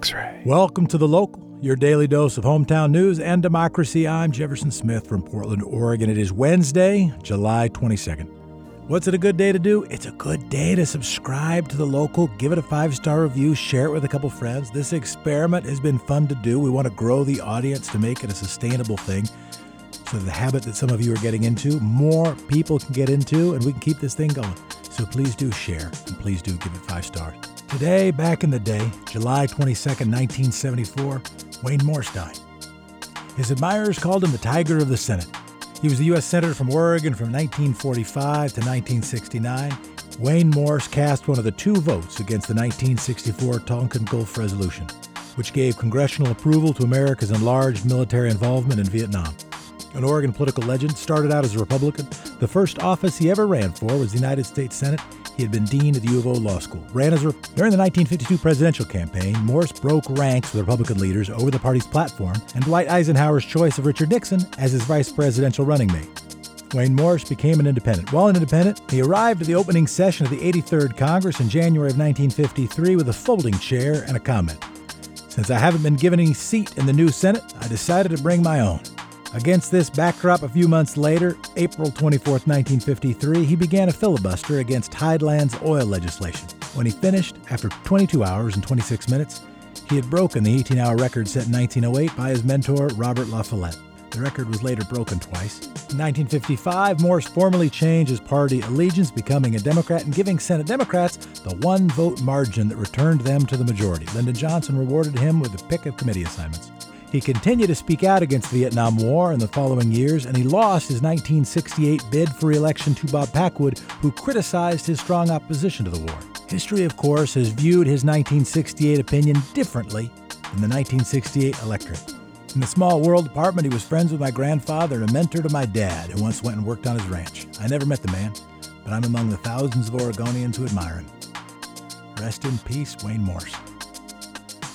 X Ray. Welcome to The Local, your daily dose of hometown news and democracy. I'm Jefferson Smith from Portland, Oregon. It is Wednesday, July 22nd. What's it a good day to do? It's a good day to subscribe to The Local, give it a five star review, share it with a couple friends. This experiment has been fun to do. We want to grow the audience to make it a sustainable thing. So, the habit that some of you are getting into, more people can get into, and we can keep this thing going. So, please do share and please do give it five stars. Today, back in the day, July 22nd, 1974, Wayne Morse died. His admirers called him the Tiger of the Senate. He was the U.S. Senator from Oregon from 1945 to 1969. Wayne Morse cast one of the two votes against the 1964 Tonkin Gulf Resolution, which gave congressional approval to America's enlarged military involvement in Vietnam. An Oregon political legend, started out as a Republican. The first office he ever ran for was the United States Senate he had been dean of the U of O Law School. Ran as a, during the 1952 presidential campaign, Morse broke ranks with Republican leaders over the party's platform and Dwight Eisenhower's choice of Richard Nixon as his vice presidential running mate. Wayne Morse became an independent. While an independent, he arrived at the opening session of the 83rd Congress in January of 1953 with a folding chair and a comment. Since I haven't been given any seat in the new Senate, I decided to bring my own. Against this backdrop, a few months later, April 24, 1953, he began a filibuster against Tideland's oil legislation. When he finished, after 22 hours and 26 minutes, he had broken the 18 hour record set in 1908 by his mentor, Robert La Follette. The record was later broken twice. In 1955, Morse formally changed his party allegiance, becoming a Democrat and giving Senate Democrats the one vote margin that returned them to the majority. Lyndon Johnson rewarded him with a pick of committee assignments. He continued to speak out against the Vietnam War in the following years, and he lost his 1968 bid for re-election to Bob Packwood, who criticized his strong opposition to the war. History, of course, has viewed his 1968 opinion differently than the 1968 electorate. In the small world department, he was friends with my grandfather and a mentor to my dad, who once went and worked on his ranch. I never met the man, but I'm among the thousands of Oregonians who admire him. Rest in peace, Wayne Morse.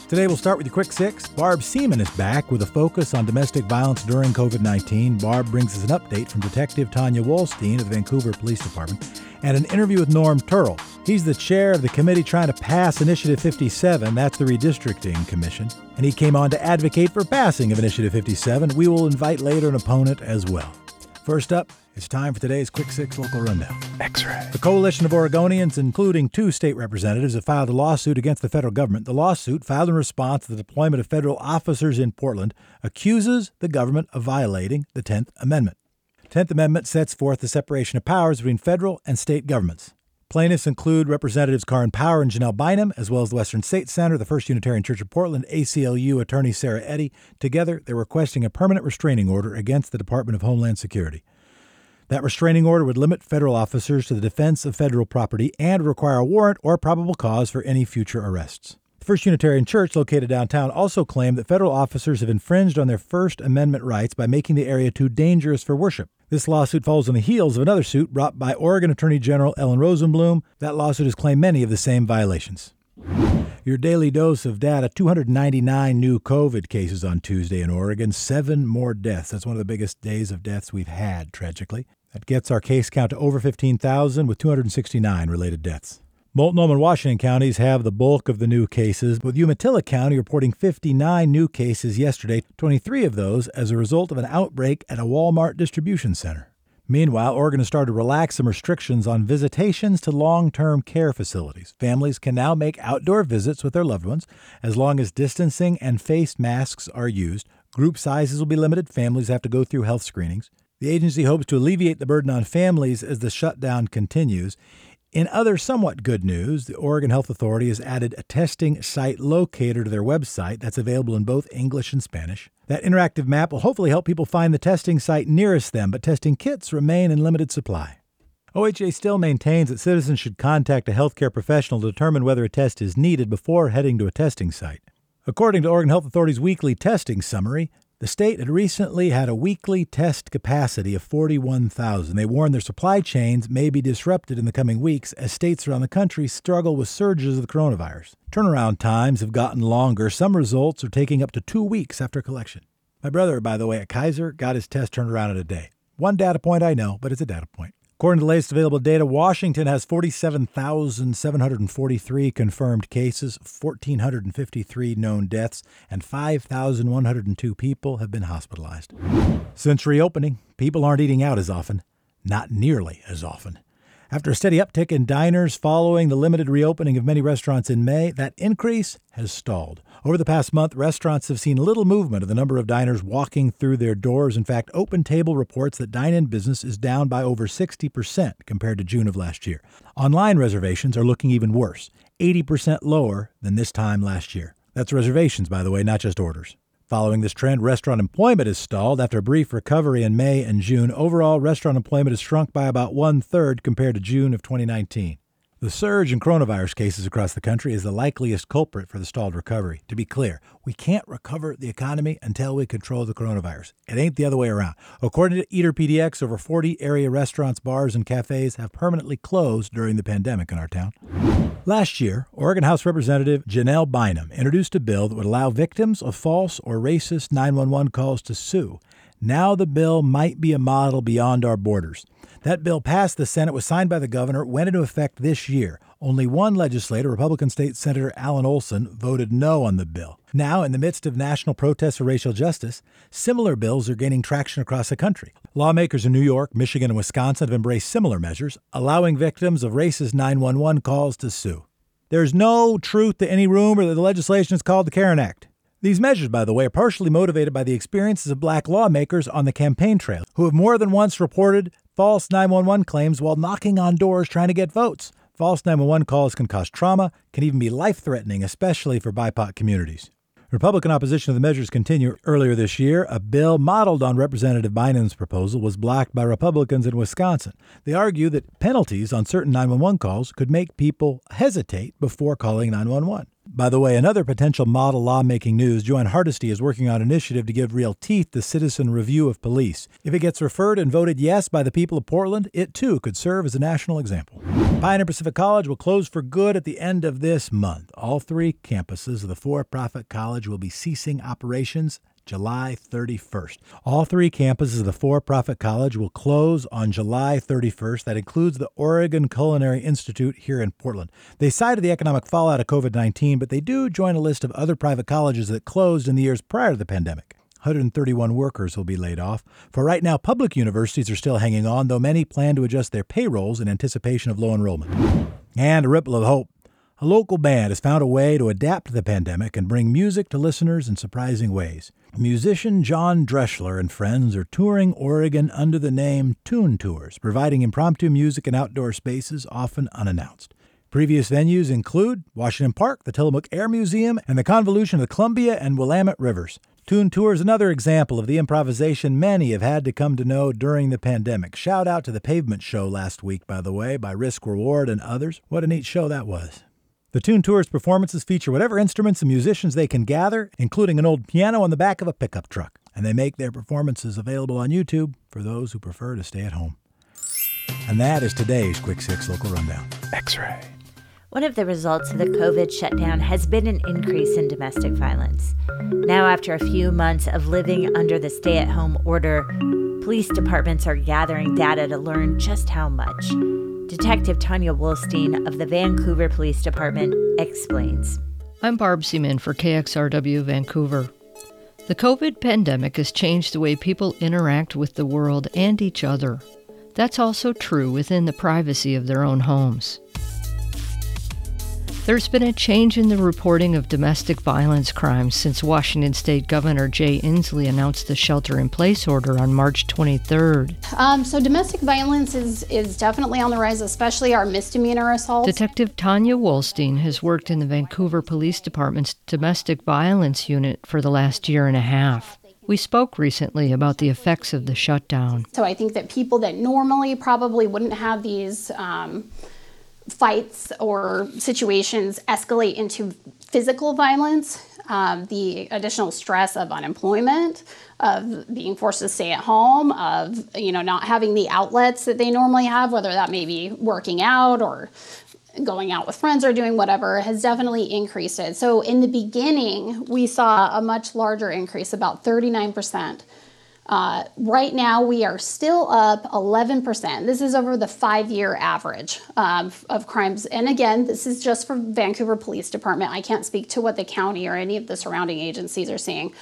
Today, we'll start with your quick six. Barb Seaman is back with a focus on domestic violence during COVID 19. Barb brings us an update from Detective Tanya Wollsteen of the Vancouver Police Department and an interview with Norm Turrill. He's the chair of the committee trying to pass Initiative 57, that's the redistricting commission, and he came on to advocate for passing of Initiative 57. We will invite later an opponent as well. First up, it's time for today's Quick Six Local Rundown. X-Ray. The coalition of Oregonians, including two state representatives, have filed a lawsuit against the federal government. The lawsuit, filed in response to the deployment of federal officers in Portland, accuses the government of violating the 10th Amendment. The 10th Amendment sets forth the separation of powers between federal and state governments. Plaintiffs include Representatives Karin Power and Janelle Bynum, as well as the Western State Center, the First Unitarian Church of Portland, ACLU attorney Sarah Eddy. Together, they're requesting a permanent restraining order against the Department of Homeland Security. That restraining order would limit federal officers to the defense of federal property and require a warrant or probable cause for any future arrests. The First Unitarian Church, located downtown, also claimed that federal officers have infringed on their First Amendment rights by making the area too dangerous for worship. This lawsuit follows on the heels of another suit brought by Oregon Attorney General Ellen Rosenblum. That lawsuit has claimed many of the same violations. Your daily dose of data 299 new COVID cases on Tuesday in Oregon, seven more deaths. That's one of the biggest days of deaths we've had, tragically. That gets our case count to over 15,000 with 269 related deaths. Multnomah and Washington counties have the bulk of the new cases, with Umatilla County reporting 59 new cases yesterday, 23 of those as a result of an outbreak at a Walmart distribution center. Meanwhile, Oregon has started to relax some restrictions on visitations to long term care facilities. Families can now make outdoor visits with their loved ones as long as distancing and face masks are used. Group sizes will be limited. Families have to go through health screenings. The agency hopes to alleviate the burden on families as the shutdown continues. In other somewhat good news, the Oregon Health Authority has added a testing site locator to their website that's available in both English and Spanish. That interactive map will hopefully help people find the testing site nearest them, but testing kits remain in limited supply. OHA still maintains that citizens should contact a healthcare professional to determine whether a test is needed before heading to a testing site. According to Oregon Health Authority's weekly testing summary, the state had recently had a weekly test capacity of 41,000. They warn their supply chains may be disrupted in the coming weeks as states around the country struggle with surges of the coronavirus. Turnaround times have gotten longer. Some results are taking up to two weeks after collection. My brother, by the way, at Kaiser, got his test turned around in a day. One data point I know, but it's a data point. According to the latest available data, Washington has 47,743 confirmed cases, 1,453 known deaths, and 5,102 people have been hospitalized. Since reopening, people aren't eating out as often, not nearly as often. After a steady uptick in diners following the limited reopening of many restaurants in May, that increase has stalled. Over the past month, restaurants have seen little movement of the number of diners walking through their doors. In fact, Open Table reports that dine in business is down by over 60% compared to June of last year. Online reservations are looking even worse, 80% lower than this time last year. That's reservations, by the way, not just orders. Following this trend, restaurant employment has stalled after a brief recovery in May and June. Overall, restaurant employment has shrunk by about one third compared to June of 2019. The surge in coronavirus cases across the country is the likeliest culprit for the stalled recovery. To be clear, we can't recover the economy until we control the coronavirus. It ain't the other way around. According to Eater PDX, over 40 area restaurants, bars, and cafes have permanently closed during the pandemic in our town. Last year, Oregon House Representative Janelle Bynum introduced a bill that would allow victims of false or racist 911 calls to sue. Now the bill might be a model beyond our borders. That bill passed the Senate, was signed by the governor, went into effect this year. Only one legislator, Republican State Senator Alan Olson, voted no on the bill. Now, in the midst of national protests for racial justice, similar bills are gaining traction across the country. Lawmakers in New York, Michigan, and Wisconsin have embraced similar measures, allowing victims of racist 911 calls to sue. There's no truth to any rumor that the legislation is called the Karen Act. These measures, by the way, are partially motivated by the experiences of black lawmakers on the campaign trail who have more than once reported false 911 claims while knocking on doors trying to get votes. False 911 calls can cause trauma, can even be life threatening, especially for BIPOC communities. Republican opposition to the measures continue. Earlier this year, a bill modeled on Representative Bynum's proposal was blocked by Republicans in Wisconsin. They argue that penalties on certain 911 calls could make people hesitate before calling 911. By the way, another potential model lawmaking news, JoAnn Hardesty is working on an initiative to give real teeth to citizen review of police. If it gets referred and voted yes by the people of Portland, it too could serve as a national example. Pioneer Pacific College will close for good at the end of this month. All three campuses of the for profit college will be ceasing operations July 31st. All three campuses of the for profit college will close on July 31st. That includes the Oregon Culinary Institute here in Portland. They cited the economic fallout of COVID 19, but they do join a list of other private colleges that closed in the years prior to the pandemic. 131 workers will be laid off. For right now, public universities are still hanging on, though many plan to adjust their payrolls in anticipation of low enrollment. And a ripple of hope. A local band has found a way to adapt to the pandemic and bring music to listeners in surprising ways. Musician John Dreschler and friends are touring Oregon under the name Tune Tours, providing impromptu music in outdoor spaces often unannounced. Previous venues include Washington Park, the Tillamook Air Museum, and the convolution of the Columbia and Willamette Rivers. Tune Tour is another example of the improvisation many have had to come to know during the pandemic. Shout out to the Pavement Show last week, by the way, by Risk Reward and others. What a neat show that was. The Tune Tours performances feature whatever instruments and musicians they can gather, including an old piano on the back of a pickup truck. And they make their performances available on YouTube for those who prefer to stay at home. And that is today's Quick Six Local Rundown. X ray. One of the results of the COVID shutdown has been an increase in domestic violence. Now, after a few months of living under the stay at home order, police departments are gathering data to learn just how much. Detective Tanya Wollsteen of the Vancouver Police Department explains. I'm Barb Seaman for KXRW Vancouver. The COVID pandemic has changed the way people interact with the world and each other. That's also true within the privacy of their own homes. There's been a change in the reporting of domestic violence crimes since Washington State Governor Jay Inslee announced the shelter in place order on March 23rd. Um, so, domestic violence is, is definitely on the rise, especially our misdemeanor assaults. Detective Tanya Wollsteen has worked in the Vancouver Police Department's domestic violence unit for the last year and a half. We spoke recently about the effects of the shutdown. So, I think that people that normally probably wouldn't have these. Um, fights or situations escalate into physical violence, um, the additional stress of unemployment, of being forced to stay at home, of you know not having the outlets that they normally have, whether that may be working out or going out with friends or doing whatever, has definitely increased it. So in the beginning, we saw a much larger increase, about 39% Uh, right now, we are still up 11%. This is over the five year average um, of crimes. And again, this is just for Vancouver Police Department. I can't speak to what the county or any of the surrounding agencies are seeing.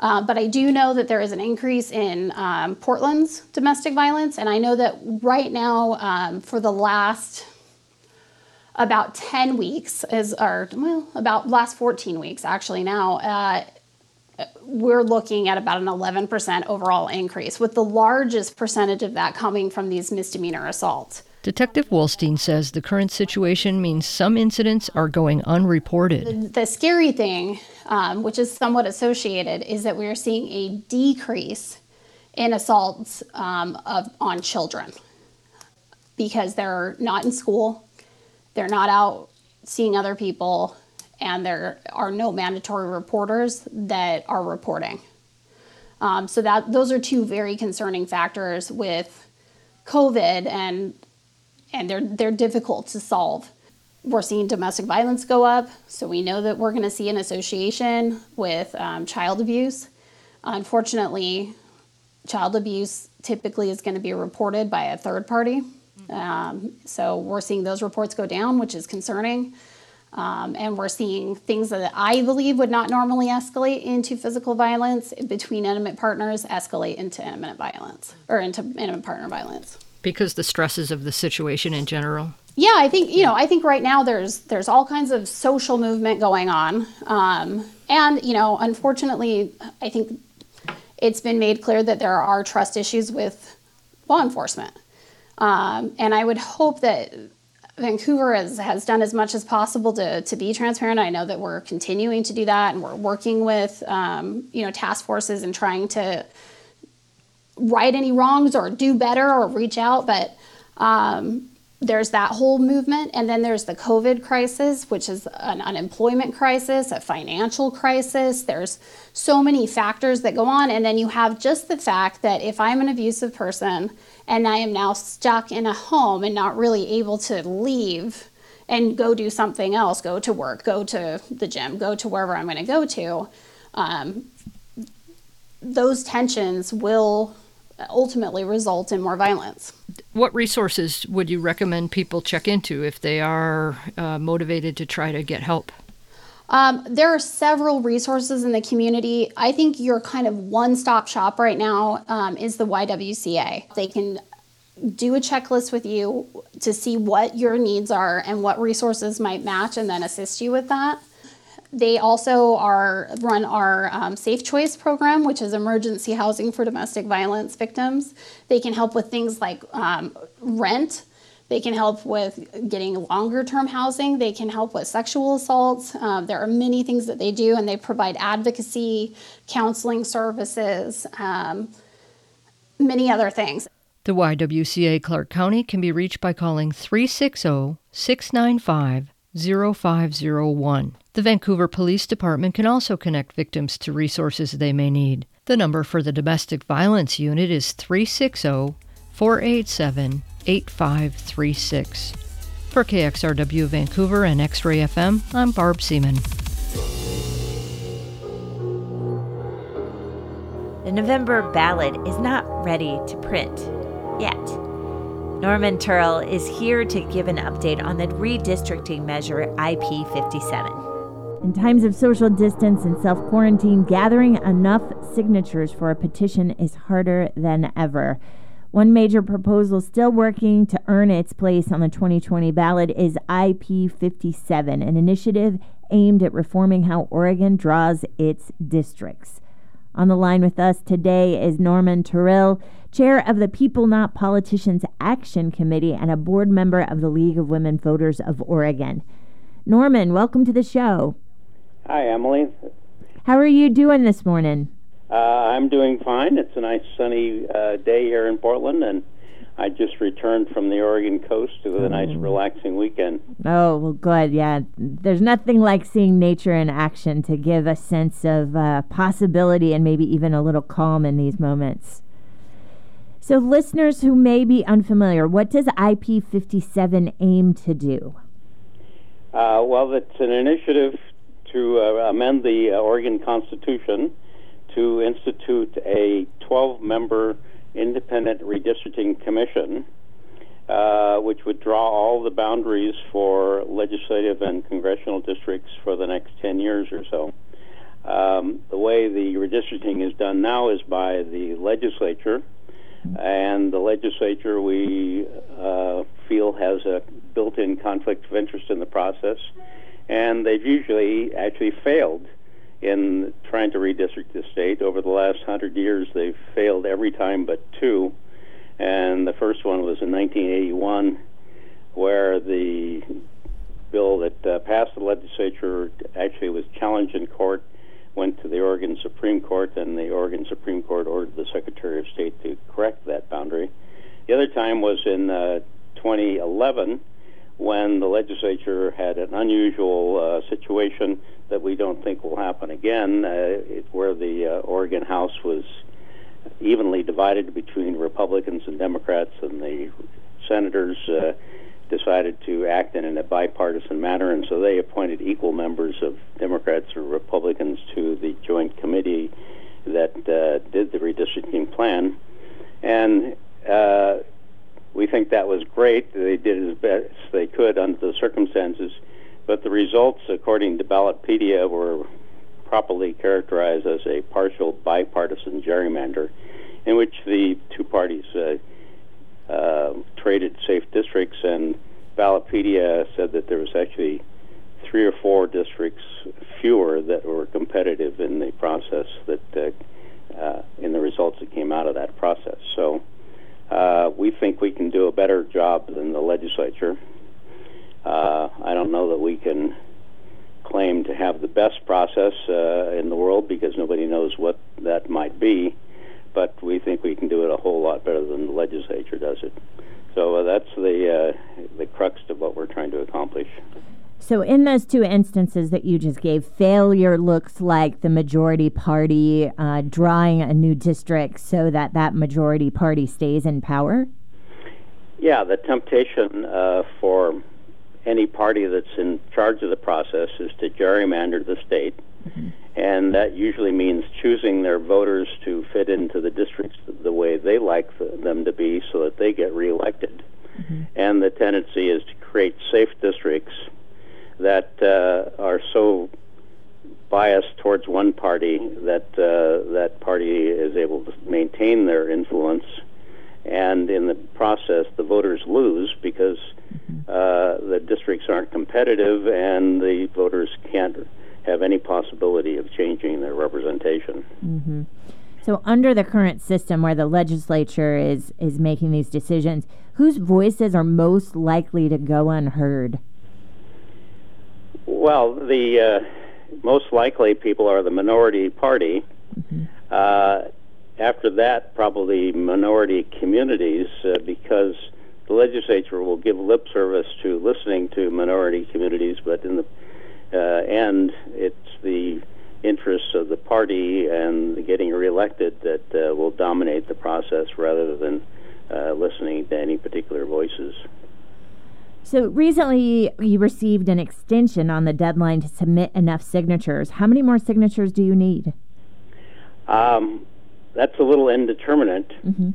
Uh, but I do know that there is an increase in um, Portland's domestic violence. And I know that right now, um, for the last about 10 weeks, is or well, about last 14 weeks actually now, uh, we're looking at about an 11% overall increase, with the largest percentage of that coming from these misdemeanor assaults. Detective Wollsteen says the current situation means some incidents are going unreported. The, the scary thing, um, which is somewhat associated, is that we are seeing a decrease in assaults um, of, on children because they're not in school, they're not out seeing other people, and there are no mandatory reporters that are reporting. Um, so that those are two very concerning factors with COVID, and and they're they're difficult to solve. We're seeing domestic violence go up, so we know that we're going to see an association with um, child abuse. Unfortunately, child abuse typically is going to be reported by a third party. Um, so we're seeing those reports go down, which is concerning. Um, and we're seeing things that I believe would not normally escalate into physical violence between intimate partners escalate into intimate violence or into intimate partner violence. Because the stresses of the situation in general? Yeah, I think you know. I think right now there's there's all kinds of social movement going on, um, and you know, unfortunately, I think it's been made clear that there are trust issues with law enforcement, um, and I would hope that Vancouver has, has done as much as possible to, to be transparent. I know that we're continuing to do that, and we're working with um, you know task forces and trying to right any wrongs or do better or reach out. But um, there's that whole movement, and then there's the COVID crisis, which is an unemployment crisis, a financial crisis. There's so many factors that go on, and then you have just the fact that if I'm an abusive person and I am now stuck in a home and not really able to leave and go do something else, go to work, go to the gym, go to wherever I'm going to go to, um, those tensions will ultimately result in more violence. What resources would you recommend people check into if they are uh, motivated to try to get help? Um, there are several resources in the community. I think your kind of one stop shop right now um, is the YWCA. They can do a checklist with you to see what your needs are and what resources might match and then assist you with that. They also are run our um, Safe Choice program, which is emergency housing for domestic violence victims. They can help with things like um, rent they can help with getting longer term housing. They can help with sexual assaults. Um, there are many things that they do, and they provide advocacy, counseling services, um, many other things. The YWCA Clark County can be reached by calling 360 695 0501. The Vancouver Police Department can also connect victims to resources they may need. The number for the Domestic Violence Unit is 360 487 8536. For KXRW Vancouver and X Ray FM, I'm Barb Seaman. The November ballot is not ready to print yet. Norman Turrill is here to give an update on the redistricting measure IP 57. In times of social distance and self quarantine, gathering enough signatures for a petition is harder than ever. One major proposal still working to earn its place on the 2020 ballot is IP 57, an initiative aimed at reforming how Oregon draws its districts. On the line with us today is Norman Turrill, chair of the People Not Politicians Action Committee and a board member of the League of Women Voters of Oregon. Norman, welcome to the show. Hi, Emily. How are you doing this morning? Uh, I'm doing fine. It's a nice sunny uh, day here in Portland, and I just returned from the Oregon coast with a nice, mm. relaxing weekend. Oh, well, good. Yeah. There's nothing like seeing nature in action to give a sense of uh, possibility and maybe even a little calm in these moments. So, listeners who may be unfamiliar, what does IP 57 aim to do? Uh, well, it's an initiative to uh, amend the uh, Oregon Constitution to institute a 12 member independent redistricting commission, uh, which would draw all the boundaries for legislative and congressional districts for the next 10 years or so. Um, the way the redistricting is done now is by the legislature, and the legislature we uh, feel has a built-in conflict of interest in the process, and they've usually actually failed in trying to redistrict the state. Over the last hundred years, they've failed every time but two, and the first one was in 1981, where the bill that uh, passed the legislature actually was challenged in court went to the Oregon Supreme Court, and the Oregon Supreme Court ordered the Secretary of State to correct that boundary. The other time was in uh, 2011 when the legislature had an unusual uh, situation that we don't think will happen again, uh, it, where the uh, Oregon House was evenly divided between Republicans and Democrats, and the senators uh, decided to act in a bipartisan manner, and so they appointed equal members of Democrats or Republicans to the joint committee that uh, did the redistricting plan. And uh, we think that was great. They did as best they could under the circumstances, but the results, according to Ballotpedia, were properly characterized as a partial bipartisan gerrymander in which the two parties uh, uh, traded safe districts, and Ballotpedia said that there was actually three or four districts fewer that were competitive in the process that uh, uh, in the results that came out of that process. So uh, we think we can do a better job than the legislature. Uh, I don't know that we can claim to have the best process uh, in the world because nobody knows what that might be but we think we can do it a whole lot better than the legislature does it. So uh, that's the uh, the crux of what we're trying to accomplish. So, in those two instances that you just gave, failure looks like the majority party uh, drawing a new district so that that majority party stays in power? Yeah, the temptation uh, for any party that's in charge of the process is to gerrymander the state. Mm-hmm and that usually means choosing their voters to fit into the districts the way they like them to be so that they get reelected. Mm-hmm. And the tendency is to create safe districts that uh, are so biased towards one party that uh, that party is able to maintain their influence, and in the process, the voters lose because mm-hmm. uh, the districts aren't competitive and the voters can't have any possibility of changing their representation. Mm-hmm. So, under the current system where the legislature is is making these decisions, whose voices are most likely to go unheard? Well, the uh, most likely people are the minority party. Mm-hmm. Uh, after that, probably minority communities, uh, because the legislature will give lip service to listening to minority communities, but in the uh, and it's the interests of the party and getting reelected that uh, will dominate the process rather than uh, listening to any particular voices. So recently, you received an extension on the deadline to submit enough signatures. How many more signatures do you need? Um, that's a little indeterminate. Mm-hmm.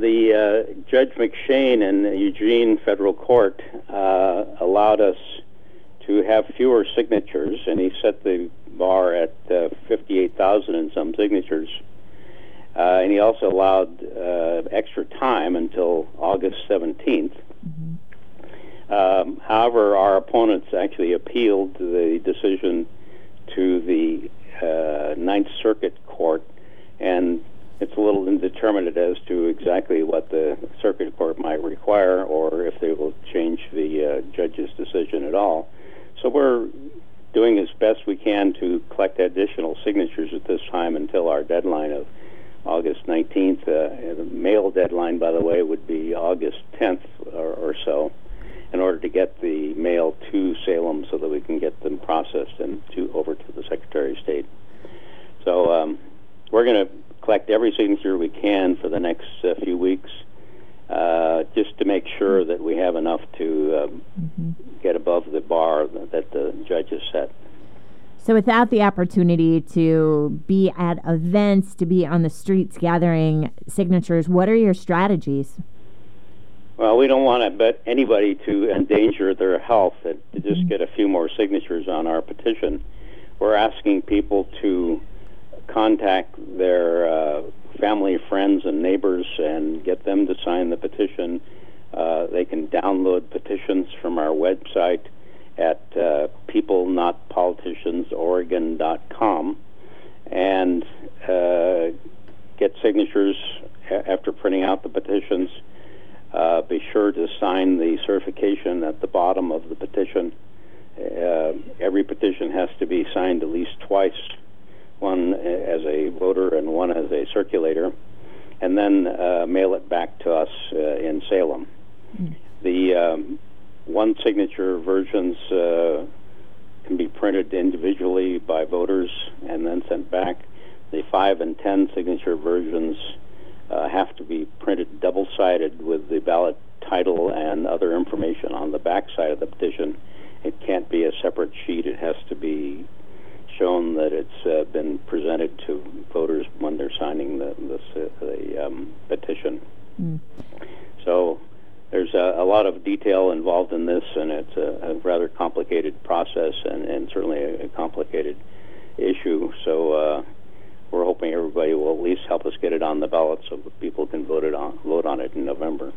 The uh, Judge McShane in the Eugene Federal Court uh, allowed us to have fewer signatures, and he set the bar at uh, 58,000 and some signatures. Uh, and he also allowed uh, extra time until August 17th. Mm-hmm. Um, however, our opponents actually appealed the decision to the uh, Ninth Circuit Court, and it's a little indeterminate as to exactly what the Circuit Court might require or if they will change the uh, judge's decision at all. So we're doing as best we can to collect additional signatures at this time until our deadline of August 19th. Uh, the mail deadline, by the way, would be August 10th or, or, so, in order to get the mail to Salem so that we can get them processed and to over to the Secretary of State. So um, we're going to collect every signature we can for the next uh, few weeks uh, just to make sure that we have enough to um, mm-hmm. get above the bar that the judge has set. So, without the opportunity to be at events, to be on the streets gathering signatures, what are your strategies? Well, we don't want to bet anybody to endanger their health to just mm-hmm. get a few more signatures on our petition. We're asking people to contact their uh, family, friends, and neighbors and get them to sign the petition. Uh, they can download petitions from our website at uh, peoplenotpoliticiansoregon.com and uh, get signatures after printing out the petitions. Uh, be sure to sign the certification at the bottom of the petition. Uh, every petition has to be signed at least twice, one as a voter and one as a circulator, and then uh, mail it back to us uh, in Salem. Mm. The um, one signature versions uh, can be printed individually by voters and then sent back. The five and ten signature versions have to be printed double sided with the ballot title and other information on the back side of the petition. It can't be a separate sheet, it has to be shown that it's uh, been presented to voters when they're signing the, the, the um, petition. Mm. So there's a, a, lot of detail involved in this, and it's a, a rather complicated process and, and certainly a, a, complicated issue. So uh, we're hoping everybody will at least help us get it on the ballot so people can vote it on vote on it in November.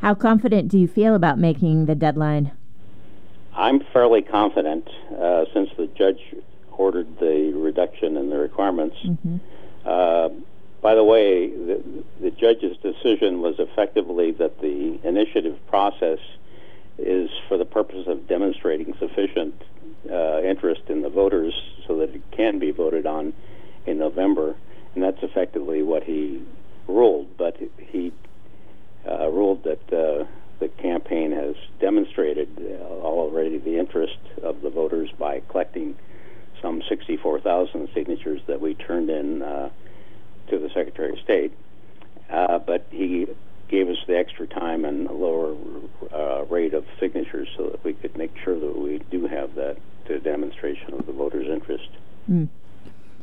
How confident do you feel about making the deadline? I'm fairly confident uh, since the judge ordered the reduction in the requirements. Mm-hmm. Uh, by the way, the, the judge's decision was effectively that the initiative process is for the purpose of demonstrating sufficient uh, interest in the voters so that it can be voted on in November, and that's effectively what he ruled. But he uh, ruled that uh, the campaign has demonstrated uh, already the interest of the voters by collecting some 64,000 signatures that we turned in uh, to the Secretary of State, uh, but he gave us the extra time and a lower uh, rate of signatures so that we could make sure that we do have that demonstration of the voters' interest. Mm.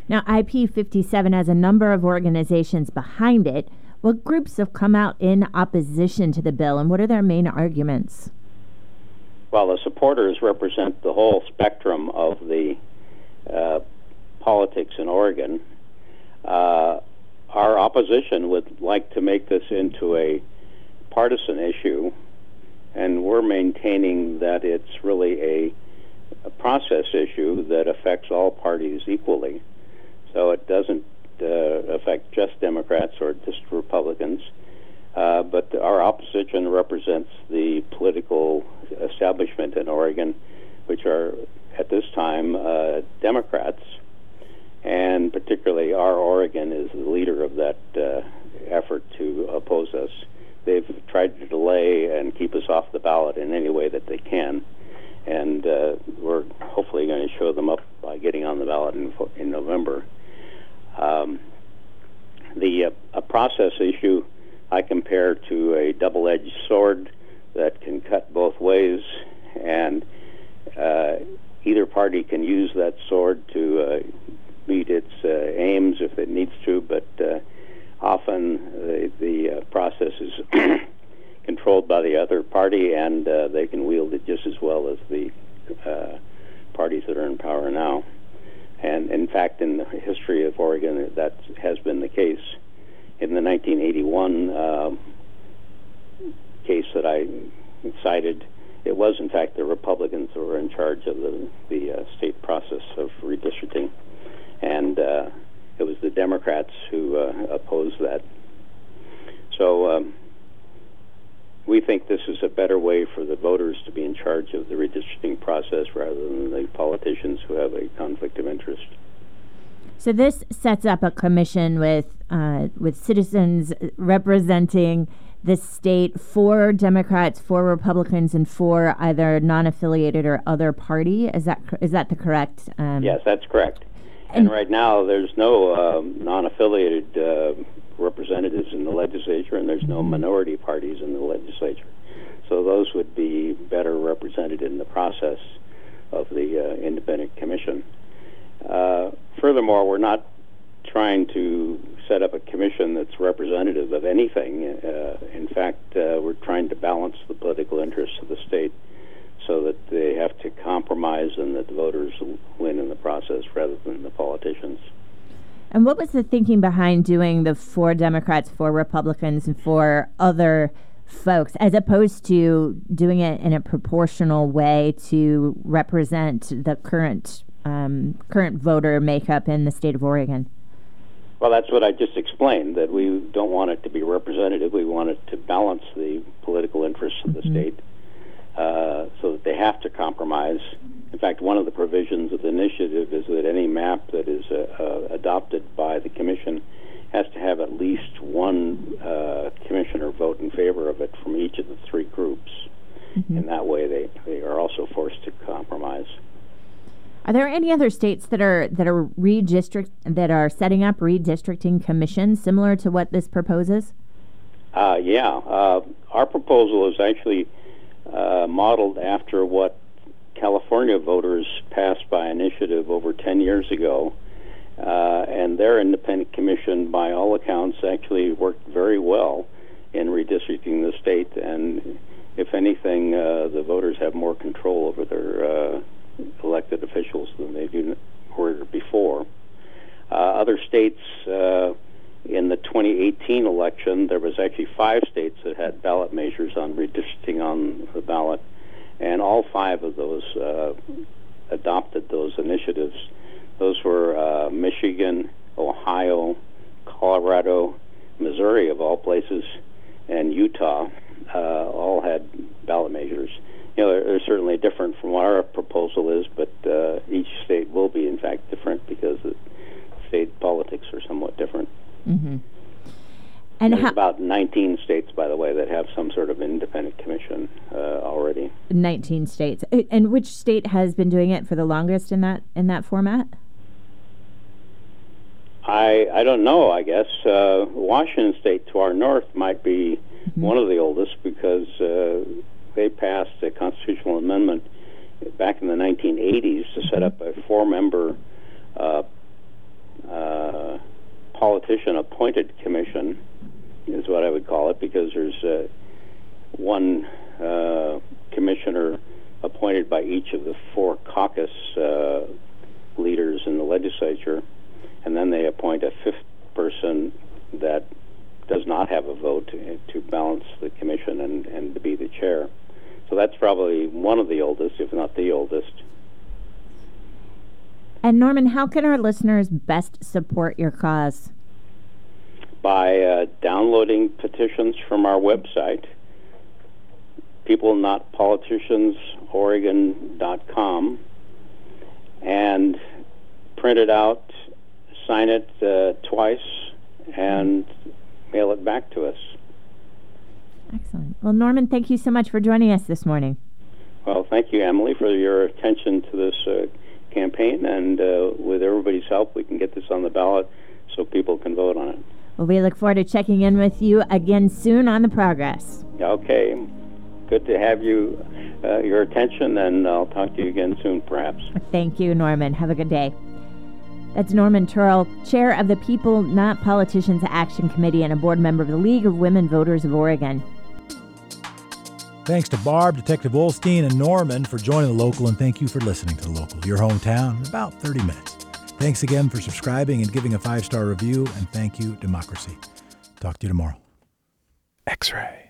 Now, IP 57 has a number of organizations behind it. What groups have come out in opposition to the bill, and what are their main arguments? Well, the supporters represent the whole spectrum of the uh, politics in Oregon. Uh, our opposition would like to make this into a partisan issue, and we're maintaining that it's really a, a process issue that affects all parties equally. So it doesn't uh, affect just Democrats or just Republicans. Uh, but our opposition represents the political establishment in Oregon, which are at this time uh, Democrats and particularly our Oregon is the leader of that uh, effort to oppose us. They've tried to delay and keep us off the ballot in any way that they can, and uh, we're hopefully going to show them up by getting on the ballot in, in November. Um, the uh, a process issue I compare to a double-edged sword that can cut both ways, and uh, either party can use that sword to uh, meet its uh, aims if it needs to, but uh, often the, the uh, process is controlled by the other party, and they can wield it just as well as the parties that are in power now. And in fact, in the history of Oregon, that has been the case. In the 1981 uh, case that I cited, it was in fact the Republicans who were in charge of the, the uh, state process of redistricting and uh, it was the Democrats who uh, opposed that. So um, we think this is a better way for the voters to be in charge of the redistricting process rather than the politicians who have a conflict of interest. So this sets up a commission with uh, with citizens representing the state for Democrats, for Republicans, and for either non-affiliated or other party. Is that is that the correct? Um, yes, that's correct. And right now, there's no um, non-affiliated uh, representatives in the legislature, and there's no minority parties in the legislature. So those would be better represented in the process of the uh, independent commission. Uh, furthermore, we're not trying to set up a commission that's representative of anything. Uh, in fact, uh, we're trying to balance the political interests of the state so that they have to compromise and that the voters win in the process rather than the politicians. And what was the thinking behind doing the four Democrats, four Republicans, and four other folks, as opposed to doing it in a proportional way to represent the current um, current voter makeup in the state of Oregon? Well, that's what I just explained. That we don't want it to be representative. We want it to balance the political interests of the mm-hmm. state, uh, so that they have to compromise. In fact, one of the provisions of the initiative is that any map that is uh, uh, adopted by the commission has to have at least one uh, commissioner vote in favor of it from each of the three groups. Mm-hmm. And that way, they, they are also forced to compromise. Are there any other states that are that are redistrict that are setting up redistricting commissions similar to what this proposes? Uh, yeah, uh, our proposal is actually uh, modeled after what California voters passed by initiative over 10 years ago. Uh, and their independent commission, by all accounts, actually worked very well in redistricting the state. And if anything, uh, the voters have more control over their uh, elected officials than they do were before. Uh, other states, uh, in the 2018 election, there was actually five states that had ballot measures on redistricting on the ballot and all five of those uh, adopted those initiatives. Those were uh, Michigan, Ohio, Colorado, Missouri, of all places, and Utah. Uh, all had ballot measures. You know, they're, they're, certainly different from what our proposal is, but uh, each state will be, in fact, different because the state politics are somewhat different. Mm-hmm. And There's about 19 states, by the way, that have some sort of independent commission uh, already. 19 states, and which state has been doing it for the longest in that in that format? I I don't know. I guess uh, Washington State to our north might be mm-hmm. one of the oldest because uh, they passed a constitutional amendment back in the 1980s to set up a four-member uh, uh, politician-appointed commission is what I would call it, because there's uh, one uh, commissioner appointed by each of the four caucus uh, leaders in the legislature, and then they appoint a fifth person that does not have a vote to, to balance the commission and, and to be the chair. So that's probably one of the oldest, if not the oldest. And Norman, how can our listeners best support your cause? by uh, downloading petitions from our website, peoplenotpoliticiansoregon.com, and print it out, sign it uh, twice, and mail it back to us. Excellent. Well, Norman, thank you so much for joining us this morning. Well, thank you, Emily, for your attention to this uh, campaign, and uh, with everybody's help, we can get this on the ballot so people can vote on it. Well, we look forward to checking in with you again soon on the progress. Okay. Good to have you, uh, your attention, and I'll talk to you again soon, perhaps. Thank you, Norman. Have a good day. That's Norman Turrill, chair of the People Not Politicians Action Committee and a board member of the League of Women Voters of Oregon. Thanks to Barb, Detective Wollsteen, and Norman for joining the local, and thank you for listening to the local, your hometown, in about 30 minutes. Thanks again for subscribing and giving a five star review, and thank you, Democracy. Talk to you tomorrow. X ray.